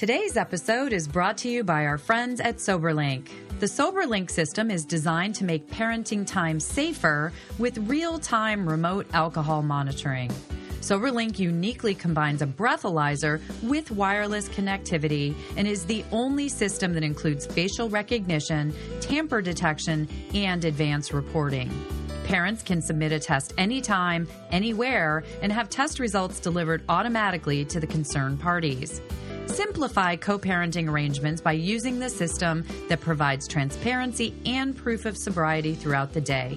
Today's episode is brought to you by our friends at SoberLink. The SoberLink system is designed to make parenting time safer with real time remote alcohol monitoring. SoberLink uniquely combines a breathalyzer with wireless connectivity and is the only system that includes facial recognition, tamper detection, and advanced reporting. Parents can submit a test anytime, anywhere, and have test results delivered automatically to the concerned parties. Simplify co parenting arrangements by using the system that provides transparency and proof of sobriety throughout the day.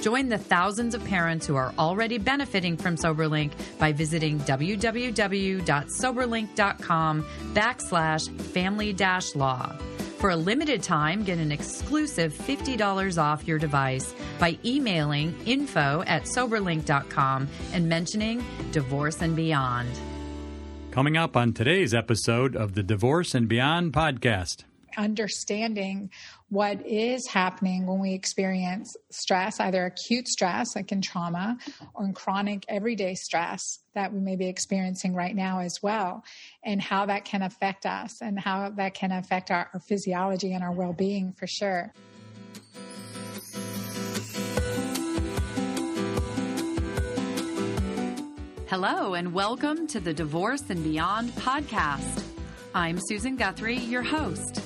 Join the thousands of parents who are already benefiting from SoberLink by visiting www.soberlink.com backslash family dash law. For a limited time, get an exclusive $50 off your device by emailing info at soberlink.com and mentioning divorce and beyond. Coming up on today's episode of the Divorce and Beyond podcast. Understanding what is happening when we experience stress, either acute stress, like in trauma, or in chronic everyday stress that we may be experiencing right now as well, and how that can affect us and how that can affect our, our physiology and our well being for sure. Hello, and welcome to the Divorce and Beyond podcast. I'm Susan Guthrie, your host.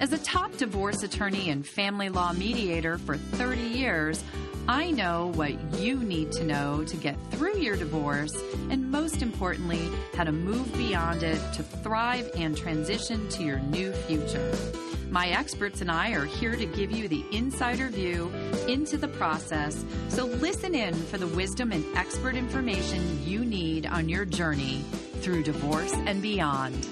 As a top divorce attorney and family law mediator for 30 years, I know what you need to know to get through your divorce, and most importantly, how to move beyond it to thrive and transition to your new future. My experts and I are here to give you the insider view into the process, so listen in for the wisdom and expert information you need on your journey through divorce and beyond.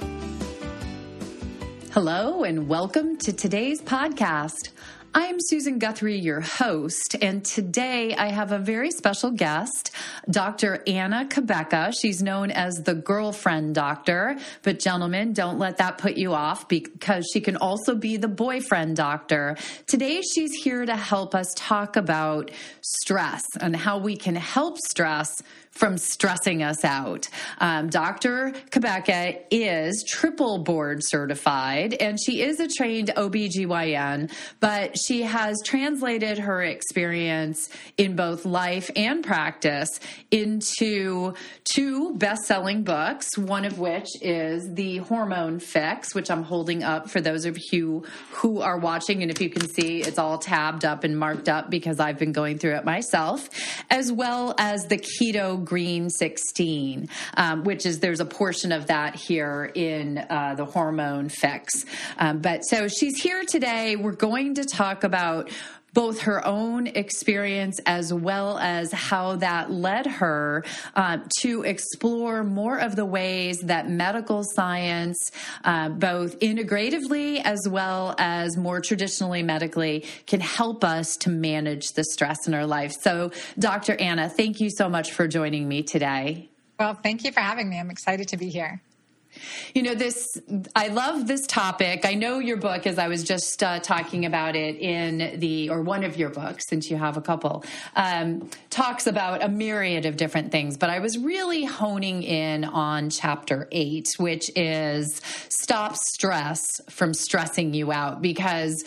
Hello, and welcome to today's podcast. I'm Susan Guthrie, your host, and today I have a very special guest, Dr. Anna Cabeca. She's known as the girlfriend doctor, but gentlemen, don't let that put you off because she can also be the boyfriend doctor. Today she's here to help us talk about stress and how we can help stress from stressing us out. Um, Dr. Cabeca is triple board certified and she is a trained OBGYN, but she has translated her experience in both life and practice into two best selling books, one of which is The Hormone Fix, which I'm holding up for those of you who are watching. And if you can see, it's all tabbed up and marked up because I've been going through it myself, as well as The Keto Green 16, um, which is there's a portion of that here in uh, the hormone fix. Um, but so she's here today. We're going to talk about both her own experience as well as how that led her uh, to explore more of the ways that medical science, uh, both integratively as well as more traditionally medically, can help us to manage the stress in our life. So, Dr. Anna, thank you so much for joining me today. Well, thank you for having me. I'm excited to be here. You know, this, I love this topic. I know your book, as I was just uh, talking about it in the, or one of your books, since you have a couple, um, talks about a myriad of different things. But I was really honing in on chapter eight, which is stop stress from stressing you out because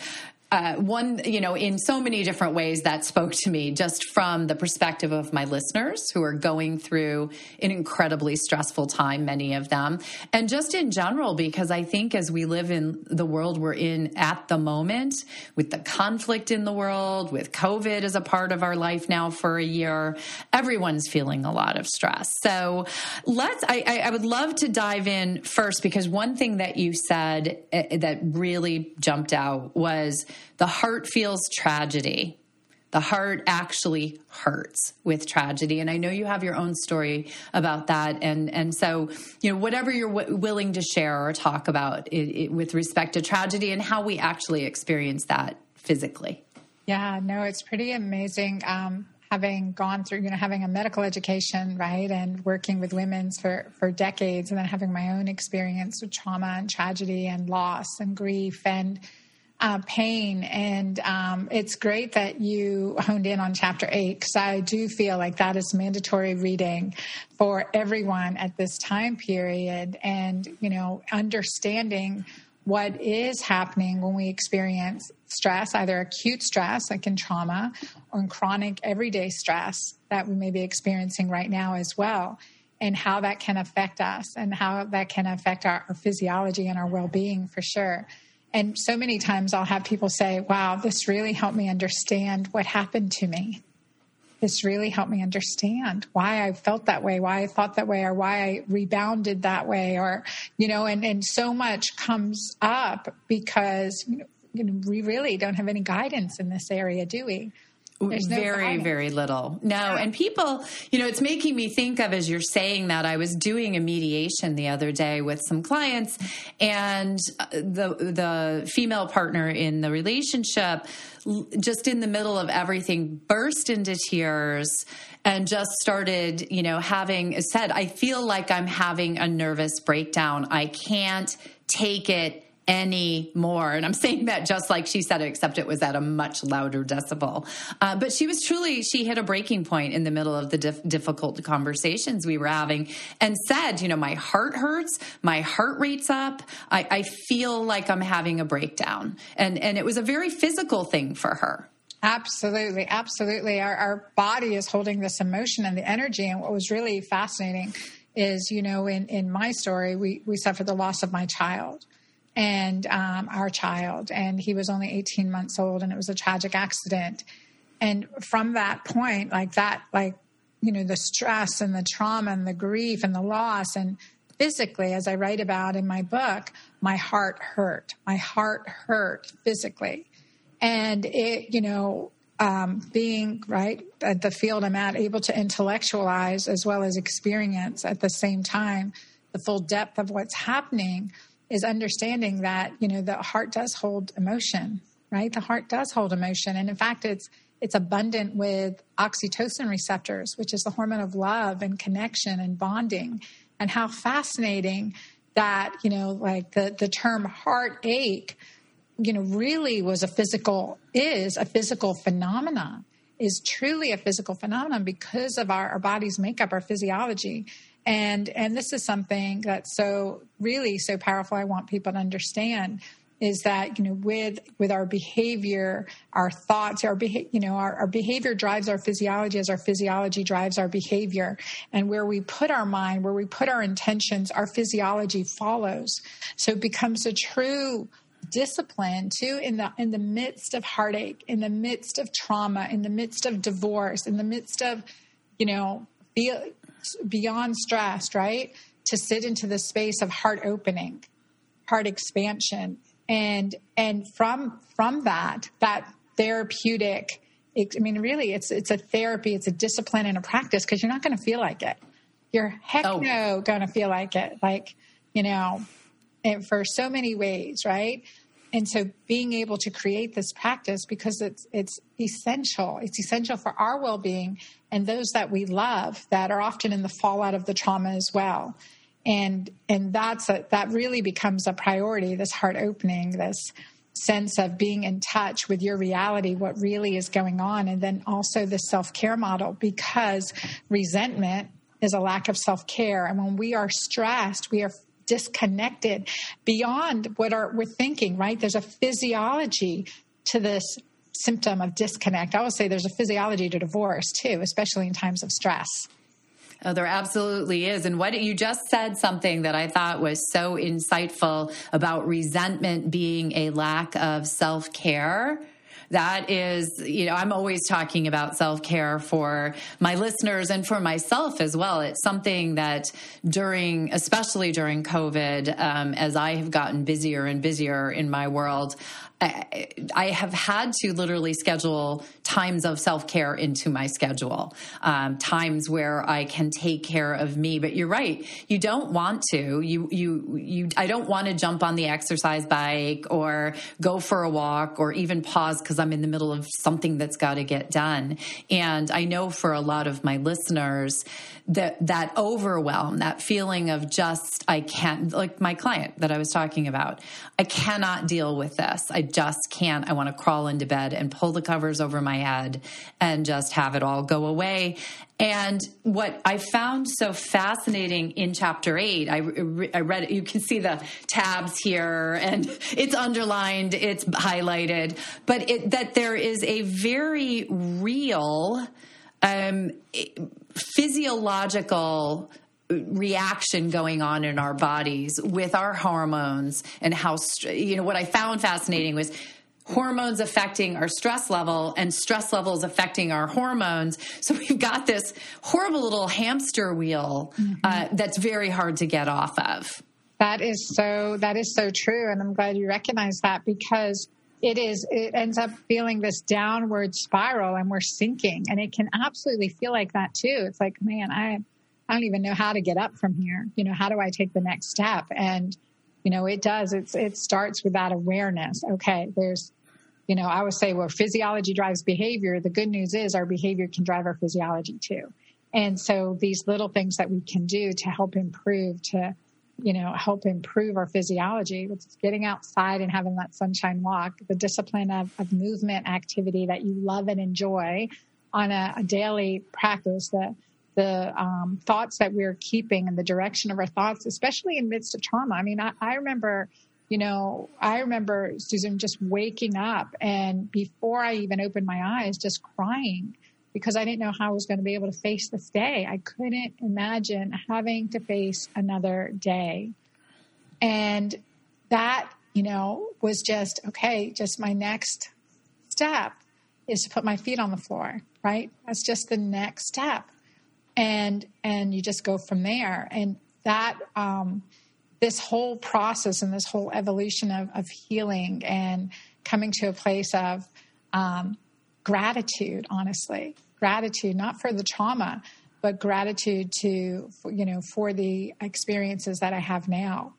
uh, one, you know, in so many different ways that spoke to me just from the perspective of my listeners who are going through an incredibly stressful time, many of them, and just in general, because I think as we live in the world we're in at the moment, with the conflict in the world, with COVID as a part of our life now for a year, everyone's feeling a lot of stress. So let's, I, I would love to dive in first because one thing that you said uh, that really jumped out was, the heart feels tragedy. The heart actually hurts with tragedy. And I know you have your own story about that. And, and so, you know, whatever you're w- willing to share or talk about it, it, with respect to tragedy and how we actually experience that physically. Yeah, no, it's pretty amazing. Um, having gone through, you know, having a medical education, right, and working with women for, for decades, and then having my own experience with trauma and tragedy and loss and grief and uh, pain. And um, it's great that you honed in on chapter eight because I do feel like that is mandatory reading for everyone at this time period. And, you know, understanding what is happening when we experience stress, either acute stress, like in trauma, or in chronic everyday stress that we may be experiencing right now as well, and how that can affect us and how that can affect our, our physiology and our well being for sure. And so many times I'll have people say, Wow, this really helped me understand what happened to me this really helped me understand why I felt that way, why I thought that way, or why I rebounded that way, or, you know, and, and so much comes up because, you know, you know, we really don't have any guidance in this area, do we? There's very, no very little. No. And people, you know, it's making me think of as you're saying that I was doing a mediation the other day with some clients and uh, the the female partner in the relationship just in the middle of everything burst into tears and just started, you know, having said, I feel like I'm having a nervous breakdown. I can't take it anymore. And I'm saying that just like she said it, except it was at a much louder decibel. Uh, but she was truly, she hit a breaking point in the middle of the dif- difficult conversations we were having and said, you know, my heart hurts, my heart rate's up, I, I feel like I'm having a breakdown. And, and it was a very physical thing for her. Absolutely, absolutely. Our, our body is holding this emotion and the energy. And what was really fascinating is, you know, in, in my story, we, we suffered the loss of my child and um, our child. And he was only 18 months old, and it was a tragic accident. And from that point, like that, like, you know, the stress and the trauma and the grief and the loss, and physically, as I write about in my book, my heart hurt. My heart hurt physically. And it, you know, um, being right at the field I'm at, able to intellectualize as well as experience at the same time the full depth of what's happening is understanding that you know the heart does hold emotion right? The heart does hold emotion. And in fact it's it's abundant with oxytocin receptors which is the hormone of love and connection and bonding. And how fascinating that you know like the the term heartache you know really was a physical is a physical phenomenon is truly a physical phenomenon because of our, our body's makeup our physiology and and this is something that's so really so powerful i want people to understand is that you know with with our behavior our thoughts our beha- you know our, our behavior drives our physiology as our physiology drives our behavior. And where we put our mind where we put our intentions our physiology follows. So it becomes a true discipline too in the in the midst of heartache in the midst of trauma in the midst of divorce in the midst of you know feel beyond stressed, right? To sit into the space of heart opening, heart expansion. And and from from that, that therapeutic I mean, really, it's it's a therapy, it's a discipline and a practice because you're not going to feel like it. You're heck oh. no going to feel like it. Like you know, and for so many ways, right? And so being able to create this practice because it's it's essential. It's essential for our well-being and those that we love that are often in the fallout of the trauma as well. And and that's a, that really becomes a priority this heart opening this sense of being in touch with your reality what really is going on and then also the self-care model because resentment is a lack of self-care. And when we are stressed we are disconnected beyond what our, we're thinking, right? There's a physiology to this symptom of disconnect. I would say there's a physiology to divorce too, especially in times of stress. Oh, there absolutely is. And what you just said something that I thought was so insightful about resentment being a lack of self care that is, you know, I'm always talking about self care for my listeners and for myself as well. It's something that during, especially during COVID, um, as I have gotten busier and busier in my world, I, have had to literally schedule times of self care into my schedule, um, times where I can take care of me. But you're right; you don't want to. You you you. I don't want to jump on the exercise bike or go for a walk or even pause because I'm in the middle of something that's got to get done. And I know for a lot of my listeners that that overwhelm, that feeling of just I can't, like my client that I was talking about, I cannot deal with this. I just can't. I want to crawl into bed and pull the covers over my head and just have it all go away. And what I found so fascinating in chapter eight, I, I read you can see the tabs here and it's underlined, it's highlighted, but it, that there is a very real um, physiological reaction going on in our bodies with our hormones and how you know what i found fascinating was hormones affecting our stress level and stress levels affecting our hormones so we've got this horrible little hamster wheel mm-hmm. uh, that's very hard to get off of that is so that is so true and i'm glad you recognize that because it is it ends up feeling this downward spiral and we're sinking and it can absolutely feel like that too it's like man i I don't even know how to get up from here. You know, how do I take the next step? And, you know, it does. It's, it starts with that awareness. Okay, there's, you know, I would say, well, physiology drives behavior. The good news is our behavior can drive our physiology too. And so these little things that we can do to help improve, to, you know, help improve our physiology, which is getting outside and having that sunshine walk, the discipline of, of movement activity that you love and enjoy on a, a daily practice that the um, thoughts that we're keeping and the direction of our thoughts, especially in midst of trauma. I mean, I, I remember, you know, I remember Susan just waking up and before I even opened my eyes, just crying because I didn't know how I was going to be able to face this day. I couldn't imagine having to face another day. And that, you know, was just, okay, just my next step is to put my feet on the floor, right? That's just the next step and and you just go from there and that um, this whole process and this whole evolution of, of healing and coming to a place of um, gratitude honestly gratitude not for the trauma but gratitude to you know for the experiences that i have now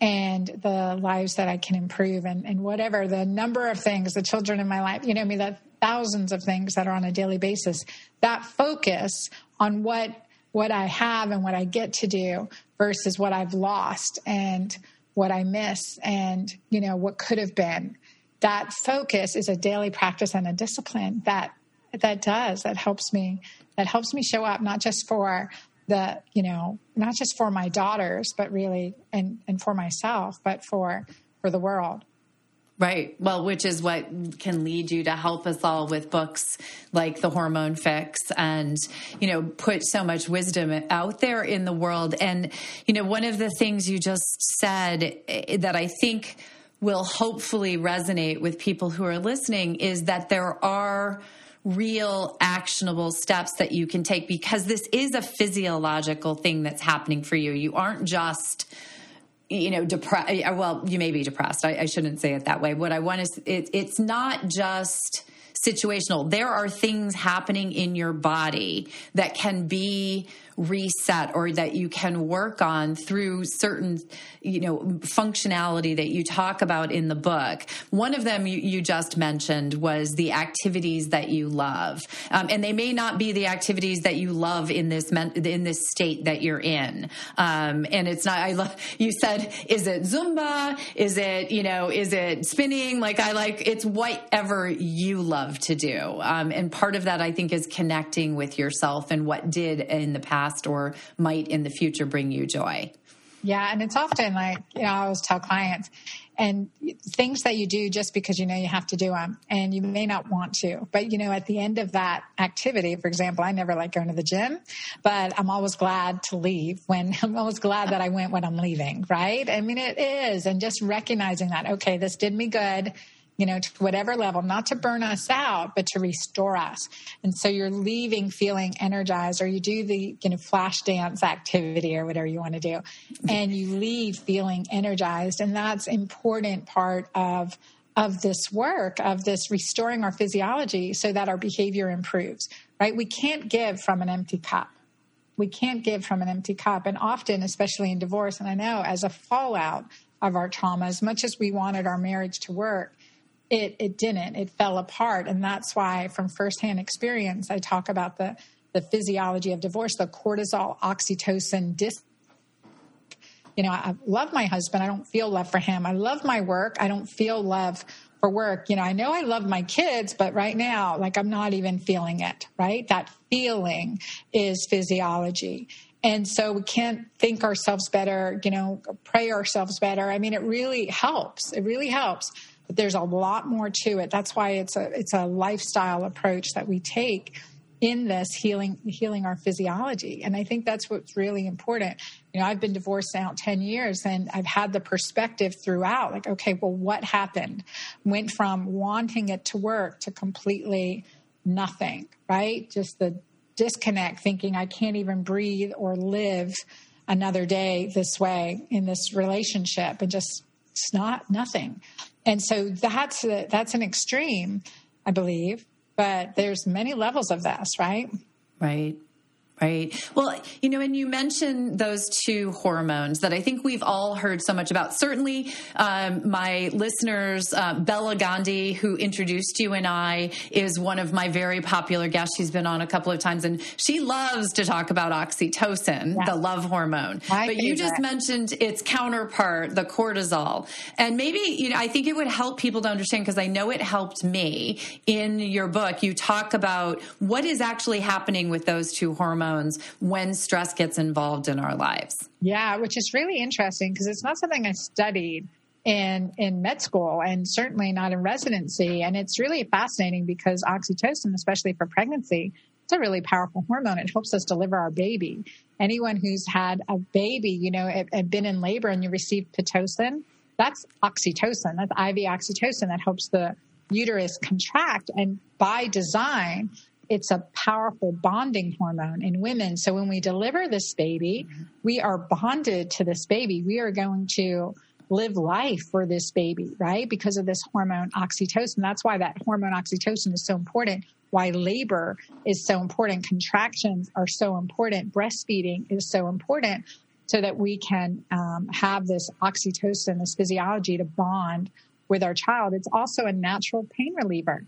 and the lives that i can improve and, and whatever the number of things the children in my life you know I mean that thousands of things that are on a daily basis that focus on what what I have and what I get to do versus what I've lost and what I miss and you know what could have been. That focus is a daily practice and a discipline that that does that helps me that helps me show up not just for the you know not just for my daughters but really and and for myself but for for the world Right. Well, which is what can lead you to help us all with books like The Hormone Fix and, you know, put so much wisdom out there in the world. And, you know, one of the things you just said eh, that I think will hopefully resonate with people who are listening is that there are real actionable steps that you can take because this is a physiological thing that's happening for you. You aren't just you know, depressed. Uh, well, you may be depressed. I, I, shouldn't say it that way. What I want is it, it's not just situational. There are things happening in your body that can be reset or that you can work on through certain you know functionality that you talk about in the book. One of them you, you just mentioned was the activities that you love. Um, and they may not be the activities that you love in this in this state that you're in. Um, and it's not i love you said is it zumba? Is it you know is it spinning? Like i like it's whatever you love to do. Um, and part of that i think is connecting with yourself and what did in the past past or might in the future bring you joy. Yeah, and it's often like, you know, I always tell clients, and things that you do just because you know you have to do them and you may not want to but you know at the end of that activity for example i never like going to the gym but i'm always glad to leave when i'm always glad that i went when i'm leaving right i mean it is and just recognizing that okay this did me good you know, to whatever level, not to burn us out, but to restore us. And so you're leaving feeling energized, or you do the, you know, flash dance activity or whatever you want to do, and you leave feeling energized. And that's important part of of this work of this restoring our physiology so that our behavior improves right we can't give from an empty cup we can't give from an empty cup and often especially in divorce and i know as a fallout of our trauma as much as we wanted our marriage to work it it didn't. It fell apart, and that's why, from firsthand experience, I talk about the the physiology of divorce, the cortisol, oxytocin, dis. You know, I love my husband. I don't feel love for him. I love my work. I don't feel love for work, you know, I know I love my kids, but right now, like I'm not even feeling it, right? That feeling is physiology. And so we can't think ourselves better, you know, pray ourselves better. I mean, it really helps. It really helps. But there's a lot more to it. That's why it's a it's a lifestyle approach that we take in this healing healing our physiology. And i think that's what's really important. You know i've been divorced now 10 years and i've had the perspective throughout like okay well what happened? Went from wanting it to work to completely nothing right? Just the disconnect thinking i can't even breathe or live another day this way in this relationship and just it's not nothing and so that's a, that's an extreme i believe but there's many levels of this, right? Right. Right. Well, you know, and you mentioned those two hormones that I think we've all heard so much about. Certainly, um, my listeners, uh, Bela Gandhi, who introduced you and I, is one of my very popular guests. She's been on a couple of times, and she loves to talk about oxytocin, yes. the love hormone. But you just mentioned its counterpart, the cortisol, and maybe you know, I think it would help people to understand because I know it helped me. In your book, you talk about what is actually happening with those two hormones hormones when stress gets involved in our lives. Yeah, which is really interesting because it's not something I studied in in med school and certainly not in residency. And it's really fascinating because oxytocin especially for pregnancy it's a really powerful hormone. It helps us deliver our baby. Anyone who's had a baby you know and been in labor and you receive pitocin that's oxytocin. That's iv oxytocin that helps the uterus contract. And by design it's a powerful bonding hormone in women. So when we deliver this baby, mm-hmm. we are bonded to this baby. We are going to live life for this baby, right? Because of this hormone oxytocin. That's why that hormone oxytocin is so important. Why labor is so important. Contractions are so important. Breastfeeding is so important so that we can um, have this oxytocin, this physiology to bond with our child. It's also a natural pain reliever.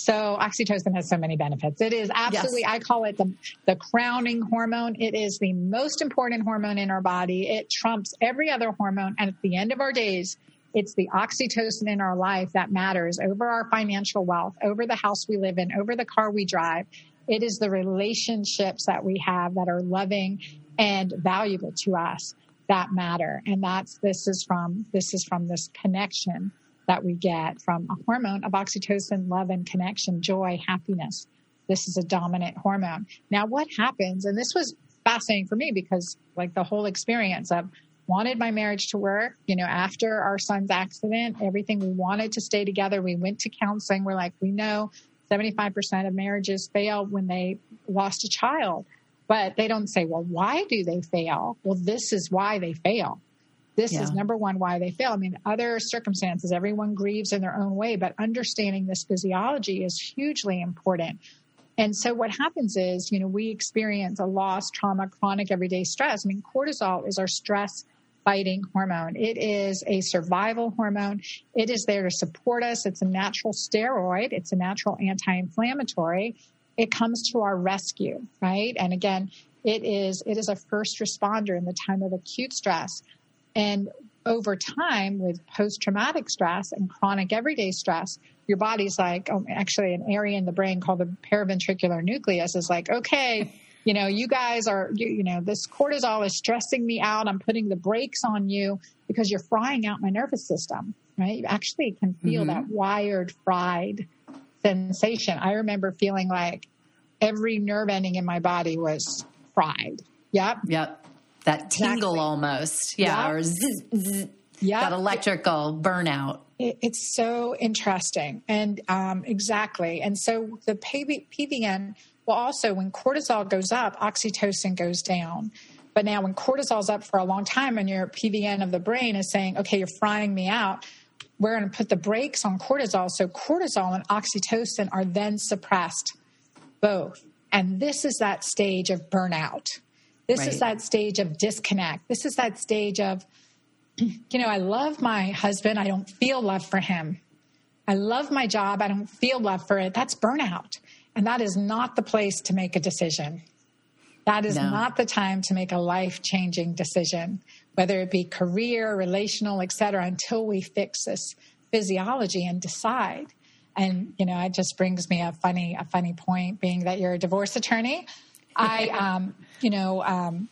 So oxytocin has so many benefits. It is absolutely, yes. I call it the, the crowning hormone. It is the most important hormone in our body. It trumps every other hormone. And at the end of our days, it's the oxytocin in our life that matters over our financial wealth, over the house we live in, over the car we drive. It is the relationships that we have that are loving and valuable to us that matter. And that's, this is from, this is from this connection that we get from a hormone of oxytocin, love and connection, joy, happiness. This is a dominant hormone. Now, what happens, and this was fascinating for me because, like, the whole experience of wanted my marriage to work, you know, after our son's accident, everything we wanted to stay together. We went to counseling. We're like, we know 75% of marriages fail when they lost a child. But they don't say, well, why do they fail? Well, this is why they fail. This yeah. is number one why they fail. I mean, other circumstances, everyone grieves in their own way, but understanding this physiology is hugely important. And so what happens is, you know, we experience a loss, trauma, chronic everyday stress. I mean, cortisol is our stress fighting hormone. It is a survival hormone. It is there to support us. It's a natural steroid. It's a natural anti-inflammatory. It comes to our rescue, right? And again, it is it is a first responder in the time of acute stress. And over time, with post traumatic stress and chronic everyday stress, your body's like, oh, actually, an area in the brain called the paraventricular nucleus is like, okay, you know, you guys are, you, you know, this cortisol is stressing me out. I'm putting the brakes on you because you're frying out my nervous system, right? You actually can feel mm-hmm. that wired, fried sensation. I remember feeling like every nerve ending in my body was fried. Yep. Yep that tingle exactly. almost. Yeah. Or zzz, zzz, yep. that electrical burnout. It, it's so interesting. And um, exactly. And so the PV, PVN, well, also when cortisol goes up, oxytocin goes down. But now when cortisol's up for a long time and your PVN of the brain is saying, okay, you're frying me out, we're going to put the brakes on cortisol. So cortisol and oxytocin are then suppressed both. And this is that stage of burnout. This right. is that stage of disconnect. This is that stage of, you know, I love my husband. I don't feel love for him. I love my job. I don't feel love for it. That's burnout. And that is not the place to make a decision. That is no. not the time to make a life changing decision, whether it be career, relational, et cetera, until we fix this physiology and decide. And you know, it just brings me a funny a funny point, being that you're a divorce attorney. I, um, you know, um,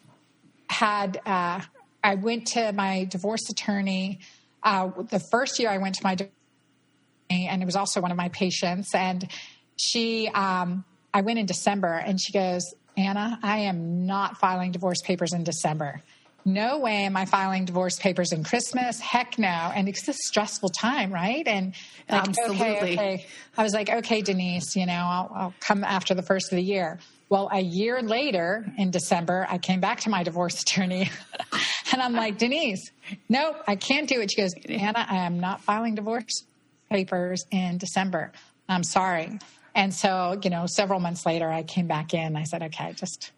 had uh, I went to my divorce attorney uh, the first year I went to my and it was also one of my patients and she um, I went in December and she goes Anna I am not filing divorce papers in December no way am I filing divorce papers in Christmas. Heck no. And it's a stressful time, right? And like, Absolutely. Okay, okay. I was like, okay, Denise, you know, I'll, I'll come after the first of the year. Well, a year later in December, I came back to my divorce attorney and I'm like, Denise, nope, I can't do it. She goes, Anna, I am not filing divorce papers in December. I'm sorry. And so, you know, several months later, I came back in. I said, okay, just,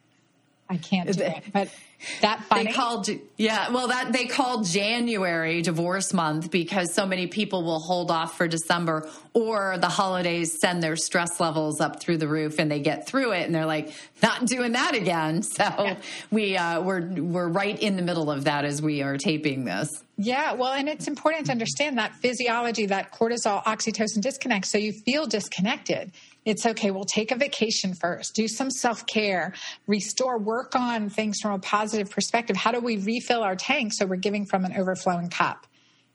I can't do it. But that funny? They called yeah, well that they called January divorce month because so many people will hold off for December or the holidays send their stress levels up through the roof and they get through it and they're like not doing that again. So yeah. we uh, we're we're right in the middle of that as we are taping this. Yeah, well, and it's important to understand that physiology, that cortisol, oxytocin disconnect, so you feel disconnected it's okay. We'll take a vacation first, do some self care, restore, work on things from a positive perspective. How do we refill our tank so we're giving from an overflowing cup?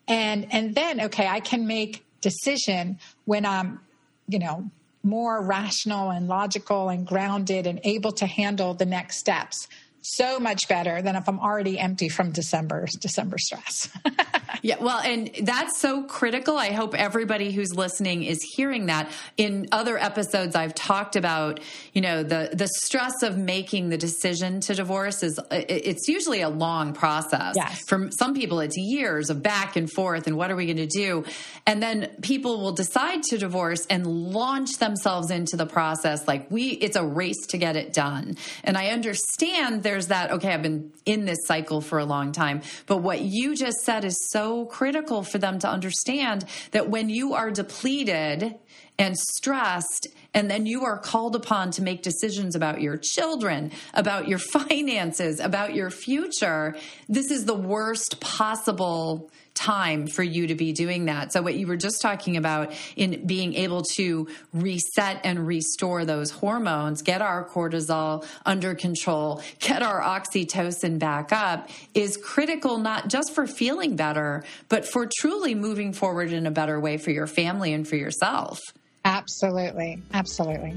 And and then okay, I can make decision when I'm, you know, more rational and logical and grounded and able to handle the next steps so much better than if I'm already empty from December December stress. yeah, well, and that's so critical. I hope everybody who's listening is hearing that. In other episodes I've talked about, you know, the the stress of making the decision to divorce is uh, it's usually a long process. Yes. For some people it's years of back and forth and what are we going to do? And then people will decide to divorce and launch themselves into the process like we it's a race to get it done. And I understand there there's that, okay, I've been in this cycle for a long time. But what you just said is so critical for them to understand that when you are depleted and stressed, and then you are called upon to make decisions about your children, about your finances, about your future, this is the worst possible time for you to be doing that. So, what you were just talking about in being able to reset and restore those hormones, get our cortisol under control, get our oxytocin back up is critical, not just for feeling better, but for truly moving forward in a better way for your family and for yourself. Absolutely. Absolutely.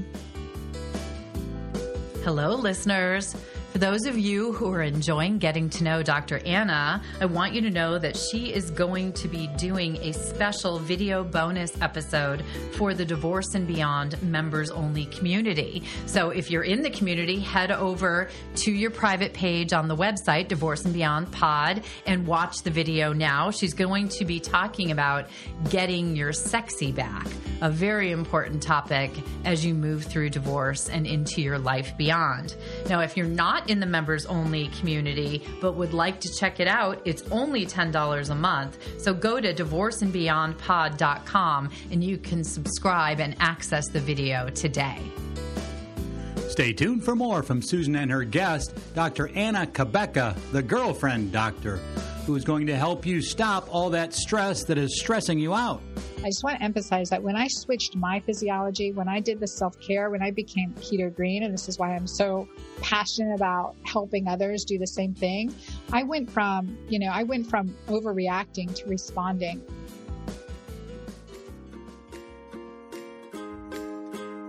Hello, listeners. For those of you who are enjoying getting to know Dr. Anna, I want you to know that she is going to be doing a special video bonus episode for the Divorce and Beyond members only community. So if you're in the community, head over to your private page on the website, Divorce and Beyond Pod, and watch the video now. She's going to be talking about getting your sexy back, a very important topic as you move through divorce and into your life beyond. Now, if you're not in the members only community but would like to check it out, it's only $10 a month. So go to divorceandbeyondpod.com and you can subscribe and access the video today. Stay tuned for more from Susan and her guest, Dr. Anna Cabeca, the girlfriend doctor who is going to help you stop all that stress that is stressing you out. I just want to emphasize that when I switched my physiology, when I did the self care, when I became keto green, and this is why I'm so passionate about helping others do the same thing, I went from, you know, I went from overreacting to responding.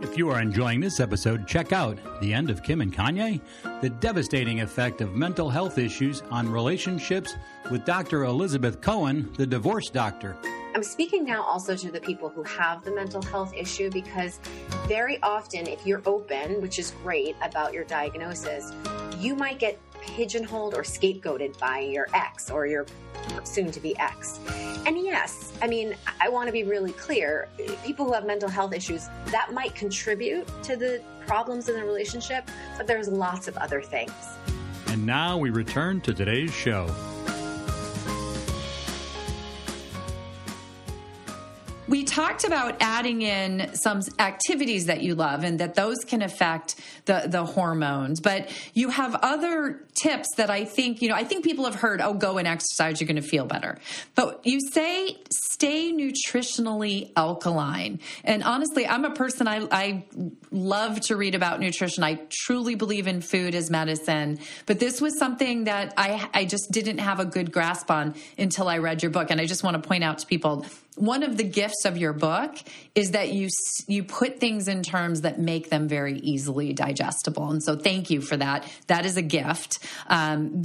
If you are enjoying this episode, check out The End of Kim and Kanye, the devastating effect of mental health issues on relationships with Dr. Elizabeth Cohen, the divorce doctor. I'm speaking now also to the people who have the mental health issue because very often, if you're open, which is great about your diagnosis, you might get pigeonholed or scapegoated by your ex or your soon to be ex. And yes, I mean, I want to be really clear people who have mental health issues, that might contribute to the problems in the relationship, but there's lots of other things. And now we return to today's show. Talked about adding in some activities that you love and that those can affect the, the hormones. But you have other tips that I think, you know, I think people have heard, oh, go and exercise, you're going to feel better. But you say stay nutritionally alkaline. And honestly, I'm a person, I, I love to read about nutrition. I truly believe in food as medicine. But this was something that I, I just didn't have a good grasp on until I read your book. And I just want to point out to people one of the gifts of your book is that you you put things in terms that make them very easily digestible and so thank you for that that is a gift um,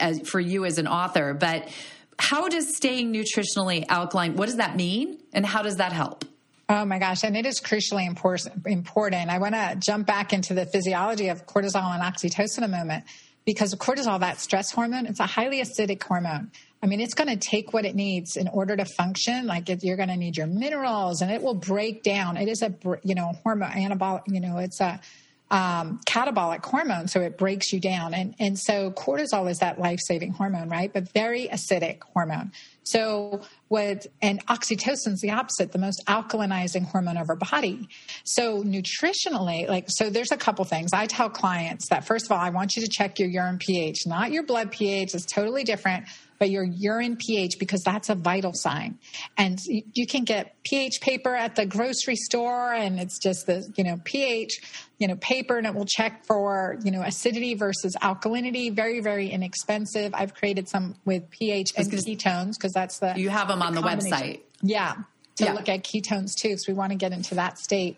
as, for you as an author but how does staying nutritionally alkaline what does that mean and how does that help Oh my gosh, and it is crucially important. Important. I want to jump back into the physiology of cortisol and oxytocin a moment because cortisol, that stress hormone, it's a highly acidic hormone. I mean, it's going to take what it needs in order to function. Like you're going to need your minerals, and it will break down. It is a you know hormone anabolic. You know, it's a um, catabolic hormone, so it breaks you down. And and so cortisol is that life saving hormone, right? But very acidic hormone. So what and oxytocin is the opposite, the most alkalinizing hormone of our body. So nutritionally, like so there's a couple things. I tell clients that first of all, I want you to check your urine pH, not your blood pH. It's totally different but your urine pH because that's a vital sign. And you can get pH paper at the grocery store and it's just the, you know, pH, you know, paper and it will check for, you know, acidity versus alkalinity. Very, very inexpensive. I've created some with pH and ketones because that's the. You have them on the website. Yeah. To yeah. look at ketones too, because we want to get into that state.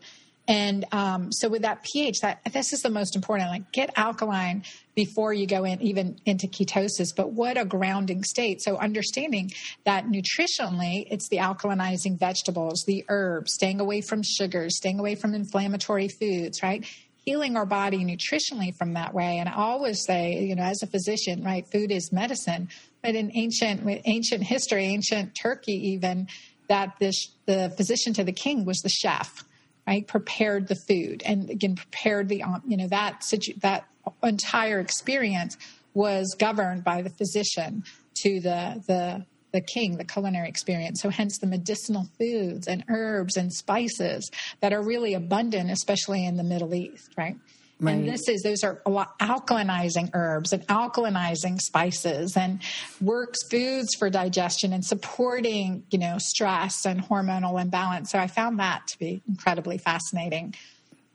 And um, so with that pH, that this is the most important. Like get alkaline before you go in even into ketosis. But what a grounding state. So understanding that nutritionally, it's the alkalinizing vegetables, the herbs, staying away from sugars, staying away from inflammatory foods, right? Healing our body nutritionally from that way. And I always say, you know, as a physician, right, food is medicine. But in ancient with ancient history, ancient Turkey even, that this the physician to the king was the chef right? Prepared the food and again prepared the um, you know that situ- that entire experience was governed by the physician to the the the king, the culinary experience. So hence the medicinal foods and herbs and spices that are really abundant, especially in the Middle East, right? Right. And this is those are alkalinizing herbs and alkalinizing spices and works foods for digestion and supporting, you know, stress and hormonal imbalance. So I found that to be incredibly fascinating.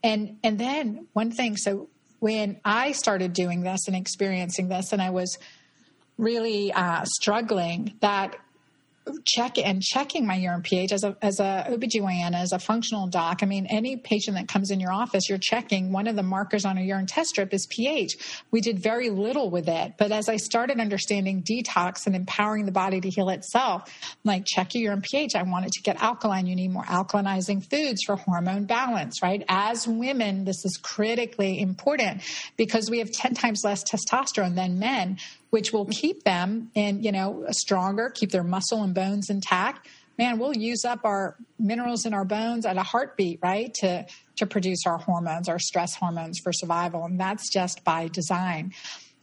And and then one thing, so when I started doing this and experiencing this, and I was really uh, struggling, that check and checking my urine pH as a as a OBGYN, as a functional doc. I mean, any patient that comes in your office, you're checking one of the markers on a urine test strip is pH. We did very little with it, but as I started understanding detox and empowering the body to heal itself, like check your urine pH. I wanted to get alkaline. You need more alkalinizing foods for hormone balance, right? As women, this is critically important because we have 10 times less testosterone than men which will keep them in, you know, stronger, keep their muscle and bones intact. Man, we'll use up our minerals in our bones at a heartbeat, right? To to produce our hormones, our stress hormones for survival, and that's just by design.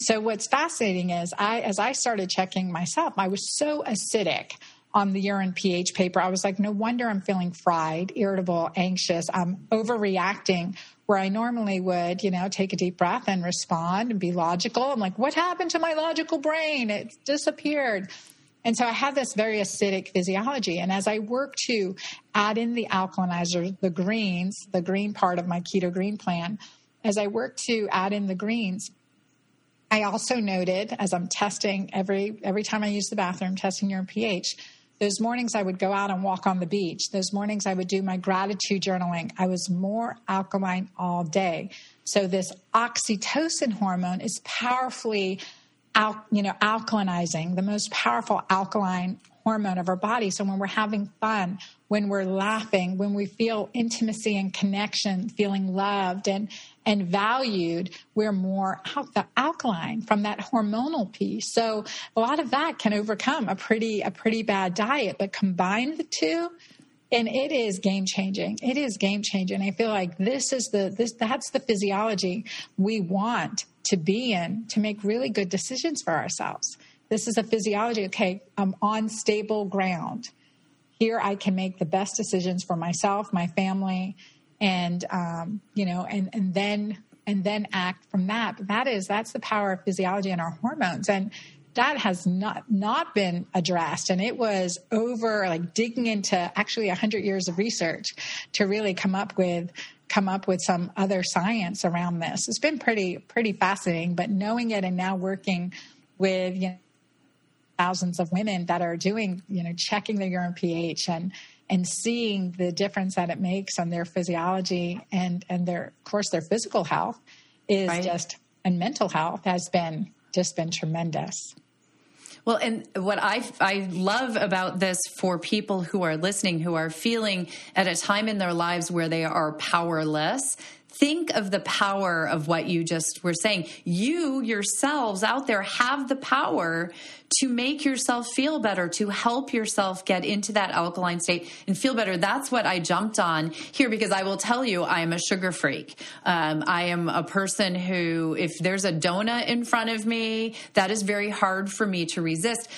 So what's fascinating is I as I started checking myself, I was so acidic on the urine pH paper. I was like, no wonder I'm feeling fried, irritable, anxious. I'm overreacting where I normally would, you know, take a deep breath and respond and be logical. I'm like, what happened to my logical brain? It disappeared. And so I have this very acidic physiology. And as I work to add in the alkalinizer, the greens, the green part of my keto green plan, as I work to add in the greens, I also noted as I'm testing every every time I use the bathroom, testing urine pH, those mornings I would go out and walk on the beach. Those mornings I would do my gratitude journaling. I was more alkaline all day. So this oxytocin hormone is powerfully al- you know alkalinizing, the most powerful alkaline hormone of our body. So when we're having fun, when we're laughing, when we feel intimacy and connection, feeling loved and and valued, we're more al- alkaline from that hormonal piece. So a lot of that can overcome a pretty a pretty bad diet, but combine the two and it is game changing. It is game changing. I feel like this is the this that's the physiology we want to be in to make really good decisions for ourselves. This is a physiology. Okay, I'm on stable ground. here I can make the best decisions for myself, my family, and um, you know, and and then and then act from that. But that is that's the power of physiology and our hormones. And that has not not been addressed and it was over like digging into actually 100 years of research to really come up with come up with some other science around this it's been pretty pretty fascinating but knowing it and now working with you know thousands of women that are doing you know checking their urine ph and and seeing the difference that it makes on their physiology and and their of course their physical health is right. just and mental health has been just been tremendous well, and what I I love about this for people who are listening, who are feeling at a time in their lives where they are powerless, think of the power of what you just were saying. You yourselves out there have the power to make yourself feel better, to help yourself get into that alkaline state and feel better. That's what I jumped on here because I will tell you, I am a sugar freak. Um, I am a person who, if there's a donut in front of me, that is very hard for me to resist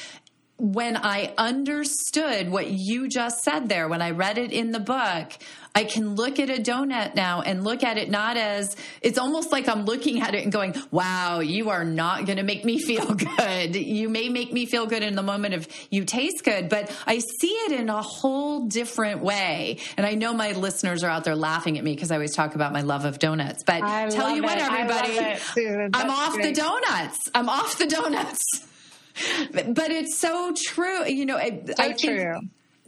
when I understood what you just said there, when I read it in the book, I can look at a donut now and look at it not as it's almost like I'm looking at it and going, wow, you are not going to make me feel good. You may make me feel good in the moment of you taste good, but I see it in a whole different way. And I know my listeners are out there laughing at me because I always talk about my love of donuts. But I tell you what, everybody, I'm off great. the donuts. I'm off the donuts but it's so true. You know, I, so I think, true.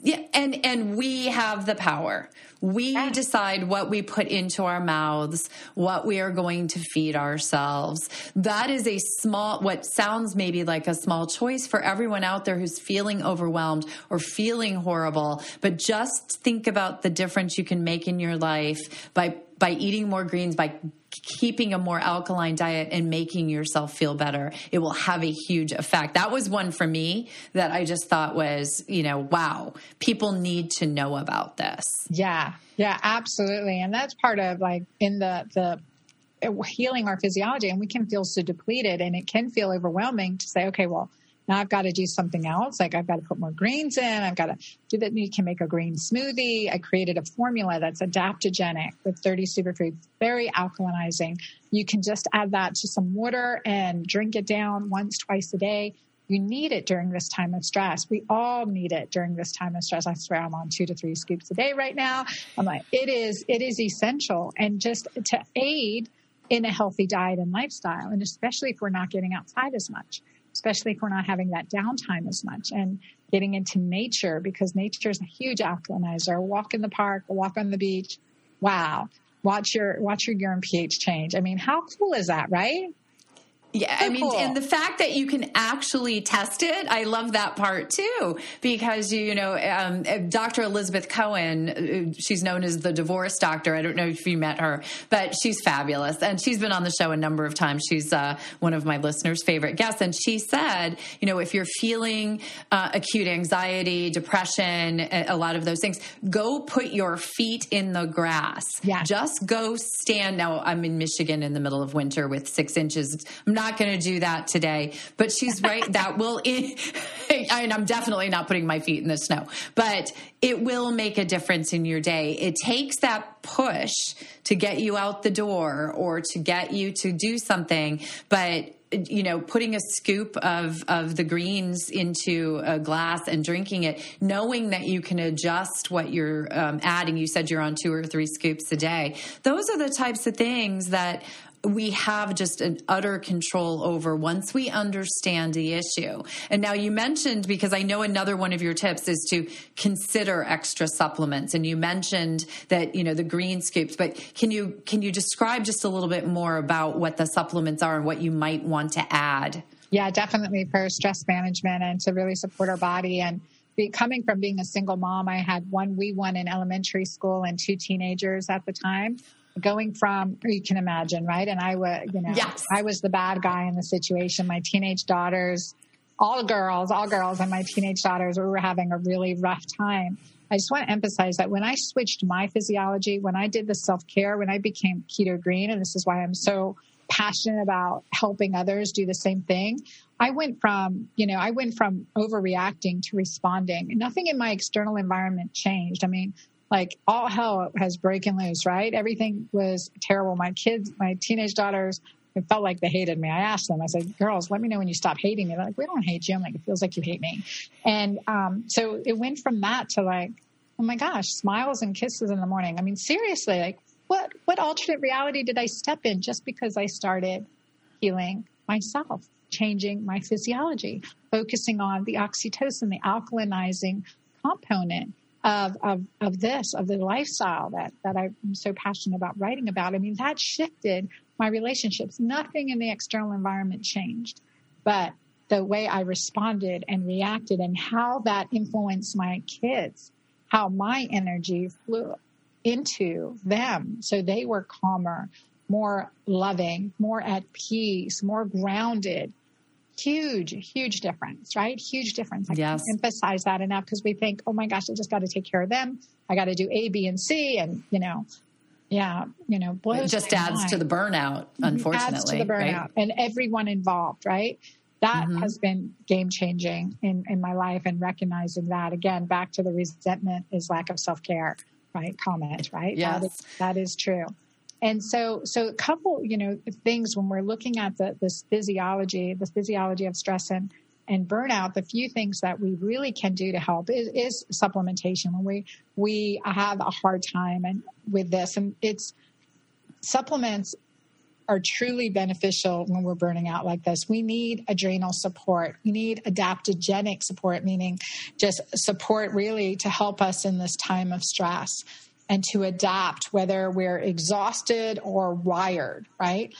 Yeah, and and we have the power. We yeah. decide what we put into our mouths, what we are going to feed ourselves. That is a small, what sounds maybe like a small choice for everyone out there who's feeling overwhelmed or feeling horrible. But just think about the difference you can make in your life by by eating more greens, by keeping a more alkaline diet and making yourself feel better, it will have a huge effect. That was one for me that I just thought was, you know, wow, people need to know about this. Yeah. Yeah, absolutely. And that's part of like in the the uh, healing our physiology and we can feel so depleted and it can feel overwhelming to say, okay, well, now I've got to do something else. Like I've got to put more greens in. I've got to do that. You can make a green smoothie. I created a formula that's adaptogenic with 30 superfoods, very alkalinizing. You can just add that to some water and drink it down once, twice a day. You need it during this time of stress. We all need it during this time of stress. I swear I'm on two to three scoops a day right now. I'm like, it is, it is essential. And just to aid in a healthy diet and lifestyle, and especially if we're not getting outside as much especially if we're not having that downtime as much and getting into nature because nature is a huge alkalinizer. Walk in the park, walk on the beach. Wow. Watch your watch your urine pH change. I mean, how cool is that, right? Yeah, so I mean, cool. and the fact that you can actually test it, I love that part too, because you know, um, Dr. Elizabeth Cohen, uh, she's known as the divorce doctor. I don't know if you met her, but she's fabulous, and she's been on the show a number of times. She's uh, one of my listeners' favorite guests, and she said, you know, if you're feeling uh, acute anxiety, depression, a lot of those things, go put your feet in the grass. Yeah, just go stand. Now, I'm in Michigan in the middle of winter with six inches. I'm not not going to do that today. But she's right. that will, and I'm definitely not putting my feet in the snow, but it will make a difference in your day. It takes that push to get you out the door or to get you to do something. But you know, putting a scoop of, of the greens into a glass and drinking it, knowing that you can adjust what you're um, adding. You said you're on two or three scoops a day. Those are the types of things that we have just an utter control over once we understand the issue. And now you mentioned, because I know another one of your tips is to consider extra supplements. And you mentioned that, you know, the green scoops, but can you, can you describe just a little bit more about what the supplements are and what you might want to add? Yeah, definitely for stress management and to really support our body. And be, coming from being a single mom, I had one wee one in elementary school and two teenagers at the time going from you can imagine right and i was you know yes. i was the bad guy in the situation my teenage daughters all girls all girls and my teenage daughters we were having a really rough time i just want to emphasize that when i switched my physiology when i did the self-care when i became keto green and this is why i'm so passionate about helping others do the same thing. I went from, you know, I went from overreacting to responding. Nothing in my external environment changed. I mean, like all hell has broken loose, right? Everything was terrible. My kids, my teenage daughters, it felt like they hated me. I asked them, I said, girls, let me know when you stop hating me. They're like, we don't hate you. I'm like, it feels like you hate me. And um, so it went from that to like, oh my gosh, smiles and kisses in the morning. I mean, seriously, like what, what alternate reality did I step in just because I started healing myself, changing my physiology, focusing on the oxytocin, the alkalinizing component of, of, of this, of the lifestyle that, that I'm so passionate about writing about. I mean, that shifted my relationships. Nothing in the external environment changed, but the way I responded and reacted and how that influenced my kids, how my energy flew into them. So they were calmer, more loving, more at peace, more grounded, huge, huge difference, right? Huge difference. I yes. can't emphasize that enough because we think, oh my gosh, I just got to take care of them. I got to do A, B, and C. And, you know, yeah, you know, it just adds mind. to the burnout, unfortunately. Adds to the burnout right? and everyone involved, right? That mm-hmm. has been game changing in, in my life and recognizing that again, back to the resentment is lack of self care, right? Comment, right? Yes. That is, that is true. And so, so a couple, you know, things when we're looking at the this physiology, the physiology of stress and and burnout, the few things that we really can do to help is, is supplementation. When we we have a hard time and with this, and it's supplements are truly beneficial when we're burning out like this. We need adrenal support. We need adaptogenic support, meaning just support really to help us in this time of stress and to adapt whether we're exhausted or wired, right?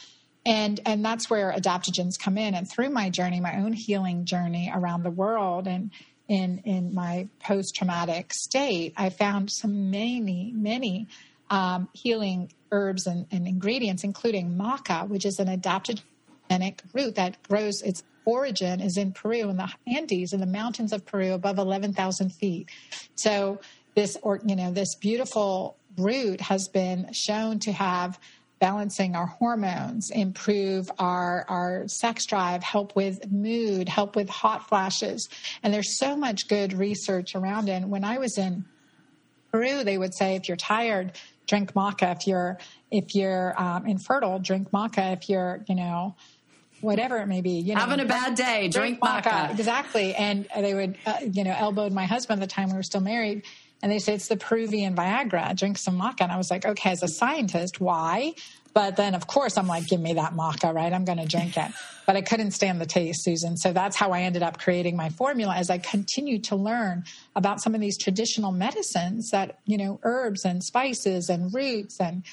And and that's where adaptogens come in. And through my journey, my own healing journey around the world and in in my post traumatic state, I found some many, many um, healing herbs and, and ingredients, including maca, which is an adaptogenic root that grows its origin is in Peru in the Andes in the mountains of Peru above 11,000 feet. So this or you know this beautiful root has been shown to have balancing our hormones, improve our, our sex drive, help with mood, help with hot flashes. And there's so much good research around it. And when I was in Peru, they would say if you're tired, drink maca. If you're if you're um, infertile, drink maca. If you're you know whatever it may be. You know, having a bad day, drink, drink maca. maca. Exactly. And they would, uh, you know, elbowed my husband at the time we were still married, and they say it's the Peruvian Viagra. Drink some maca. And I was like, okay, as a scientist, why? But then, of course, I'm like, give me that maca, right? I'm going to drink it. But I couldn't stand the taste, Susan. So that's how I ended up creating my formula as I continued to learn about some of these traditional medicines that, you know, herbs and spices and roots and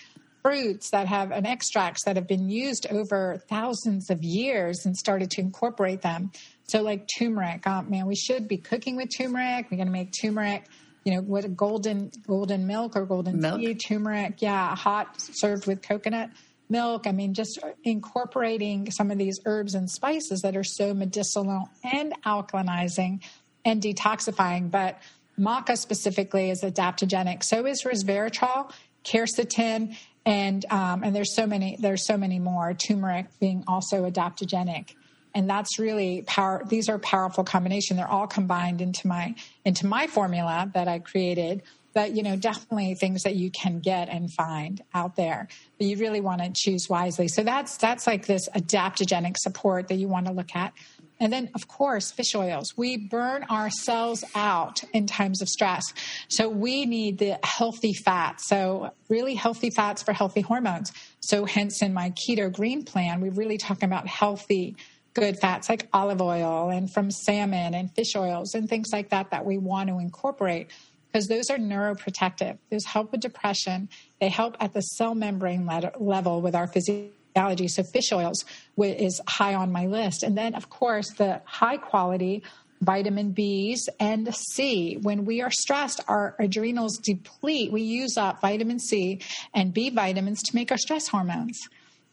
fruits that have an extracts that have been used over thousands of years and started to incorporate them. So like turmeric, oh, man, we should be cooking with turmeric. We're going to make turmeric you know what a golden golden milk or golden milk. tea turmeric. Yeah hot served with coconut milk. I mean just incorporating some of these herbs and spices that are so medicinal and alkalinizing and detoxifying. But maca specifically is adaptogenic. So is resveratrol quercetin and um, and there's so many there's so many more turmeric being also adaptogenic and that's really power these are powerful combination they're all combined into my into my formula that i created but you know definitely things that you can get and find out there but you really want to choose wisely so that's that's like this adaptogenic support that you want to look at and then, of course, fish oils. We burn ourselves out in times of stress. So we need the healthy fats. So, really healthy fats for healthy hormones. So, hence, in my keto green plan, we're really talk about healthy good fats like olive oil and from salmon and fish oils and things like that that we want to incorporate because those are neuroprotective. Those help with depression. They help at the cell membrane level with our physiology. So fish oils is high on my list. And then, of course, the high quality vitamin Bs and C. When we are stressed, our adrenals deplete. We use up vitamin C and B vitamins to make our stress hormones.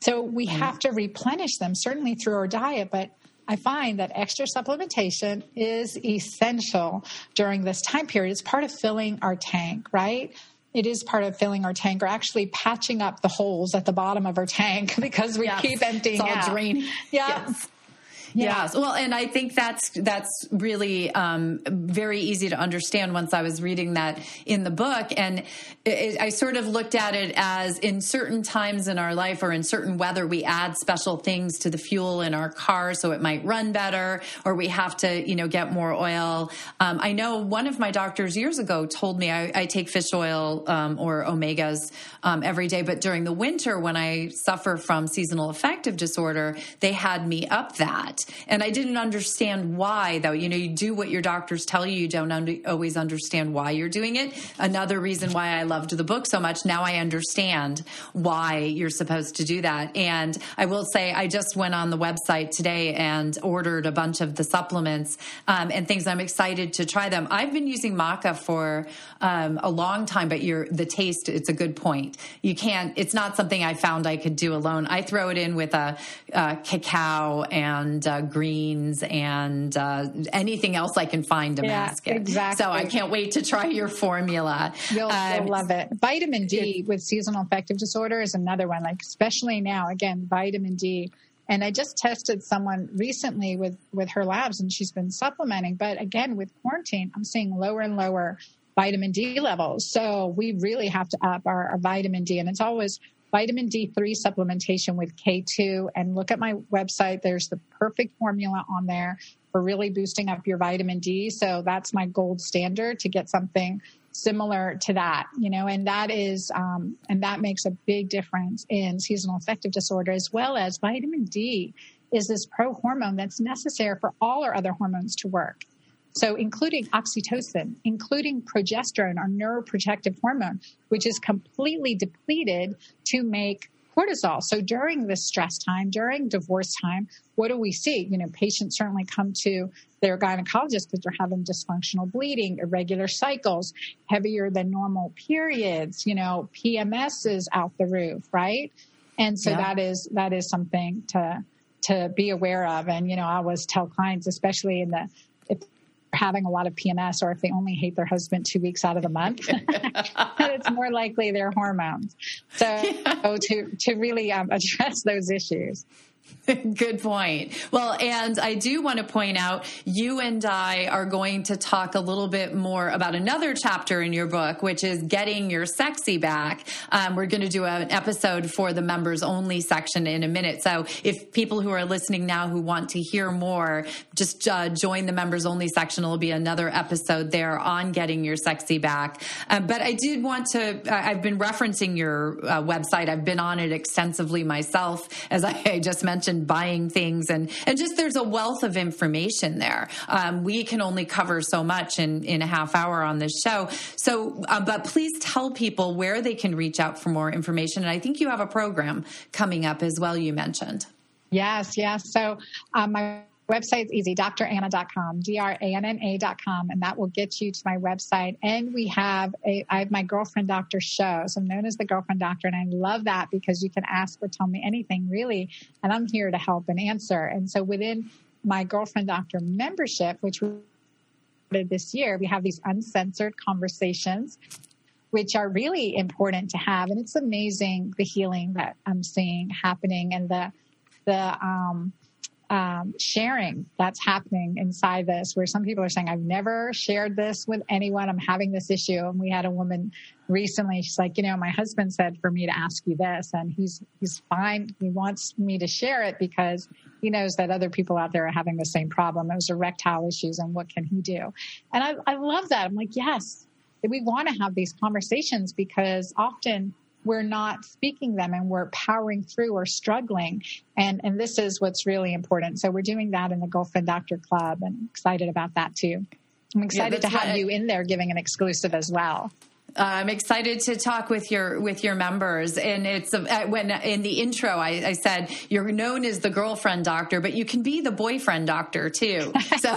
So we mm. have to replenish them, certainly through our diet, but I find that extra supplementation is essential during this time period. It's part of filling our tank, right? it is part of filling our tank or actually patching up the holes at the bottom of our tank because we yes. keep emptying it's all out. draining. Yeah. Yes. Yes. Well, and I think that's that's really um, very easy to understand once I was reading that in the book, and it, I sort of looked at it as in certain times in our life or in certain weather, we add special things to the fuel in our car so it might run better, or we have to, you know, get more oil. Um, I know one of my doctors years ago told me I, I take fish oil um, or omegas um, every day, but during the winter when I suffer from seasonal affective disorder, they had me up that. And I didn't understand why, though. You know, you do what your doctors tell you, you don't under, always understand why you're doing it. Another reason why I loved the book so much, now I understand why you're supposed to do that. And I will say, I just went on the website today and ordered a bunch of the supplements um, and things. I'm excited to try them. I've been using maca for um, a long time, but the taste, it's a good point. You can't, it's not something I found I could do alone. I throw it in with a, a cacao and uh, greens and uh, anything else I can find to yeah, mask it. Exactly. So I can't wait to try your formula. You'll, um, you'll love it. Vitamin D with seasonal affective disorder is another one. Like especially now, again, vitamin D. And I just tested someone recently with with her labs, and she's been supplementing. But again, with quarantine, I'm seeing lower and lower vitamin D levels. So we really have to up our, our vitamin D, and it's always vitamin D3 supplementation with K2 and look at my website. There's the perfect formula on there for really boosting up your vitamin D. So that's my gold standard to get something similar to that, you know, and that is, um, and that makes a big difference in seasonal affective disorder as well as vitamin D is this pro hormone that's necessary for all our other hormones to work. So, including oxytocin, including progesterone, our neuroprotective hormone, which is completely depleted to make cortisol. So, during this stress time, during divorce time, what do we see? You know, patients certainly come to their gynecologist because they're having dysfunctional bleeding, irregular cycles, heavier than normal periods, you know, PMS is out the roof, right? And so yeah. that is that is something to to be aware of. And, you know, I always tell clients, especially in the if having a lot of PMS or if they only hate their husband two weeks out of the month, it's more likely their hormones. So, yeah. to, to really um, address those issues. Good point. Well, and I do want to point out you and I are going to talk a little bit more about another chapter in your book, which is getting your sexy back. Um, we're going to do an episode for the members only section in a minute. So if people who are listening now who want to hear more, just uh, join the members only section. It'll be another episode there on getting your sexy back. Um, but I did want to, I've been referencing your uh, website. I've been on it extensively myself, as I, I just mentioned mentioned buying things and and just there's a wealth of information there. Um, we can only cover so much in in a half hour on this show. So, uh, but please tell people where they can reach out for more information. And I think you have a program coming up as well. You mentioned. Yes, yes. So um, my website's easy, dranna.com, D-R-A-N-N-A.com, and that will get you to my website. And we have a, I have my girlfriend doctor show. So I'm known as the girlfriend doctor. And I love that because you can ask or tell me anything really. And I'm here to help and answer. And so within my girlfriend doctor membership, which we started this year, we have these uncensored conversations which are really important to have. And it's amazing the healing that I'm seeing happening and the, the, um, um, sharing that's happening inside this, where some people are saying, I've never shared this with anyone. I'm having this issue. And we had a woman recently, she's like, you know, my husband said for me to ask you this, and he's, he's fine. He wants me to share it because he knows that other people out there are having the same problem. It was erectile issues, and what can he do? And I, I love that. I'm like, yes, we want to have these conversations because often we're not speaking them and we're powering through or struggling. And, and this is what's really important. So we're doing that in the Girlfriend Doctor Club and excited about that too. I'm excited yeah, to have you in there giving an exclusive as well. Uh, I'm excited to talk with your with your members, and it's uh, when in the intro I, I, said you're known as the girlfriend doctor, but you can be the boyfriend doctor too. So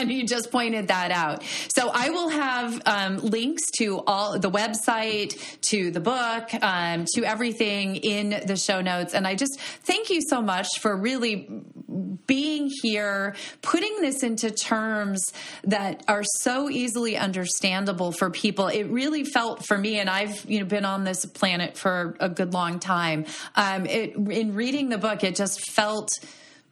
and you just pointed that out. So I will have um, links to all the website, to the book, um, to everything in the show notes. And I just thank you so much for really being here, putting this into terms that are so easily understandable for people. It really felt for me, and I've you know been on this planet for a good long time. Um, it, in reading the book, it just felt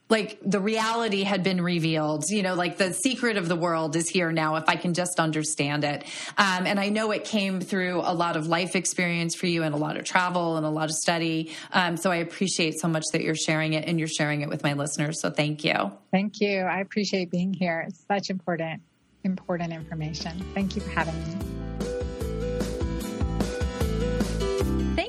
like the reality had been revealed. You know like the secret of the world is here now if i can just understand it. Um, and i know it came through a lot of life experience for you and a lot of travel and a lot of study. Um, so i appreciate so much that you're sharing it and you're sharing it with my listeners. So thank you. Thank you. I appreciate being here. It's such important important information. Thank you for having me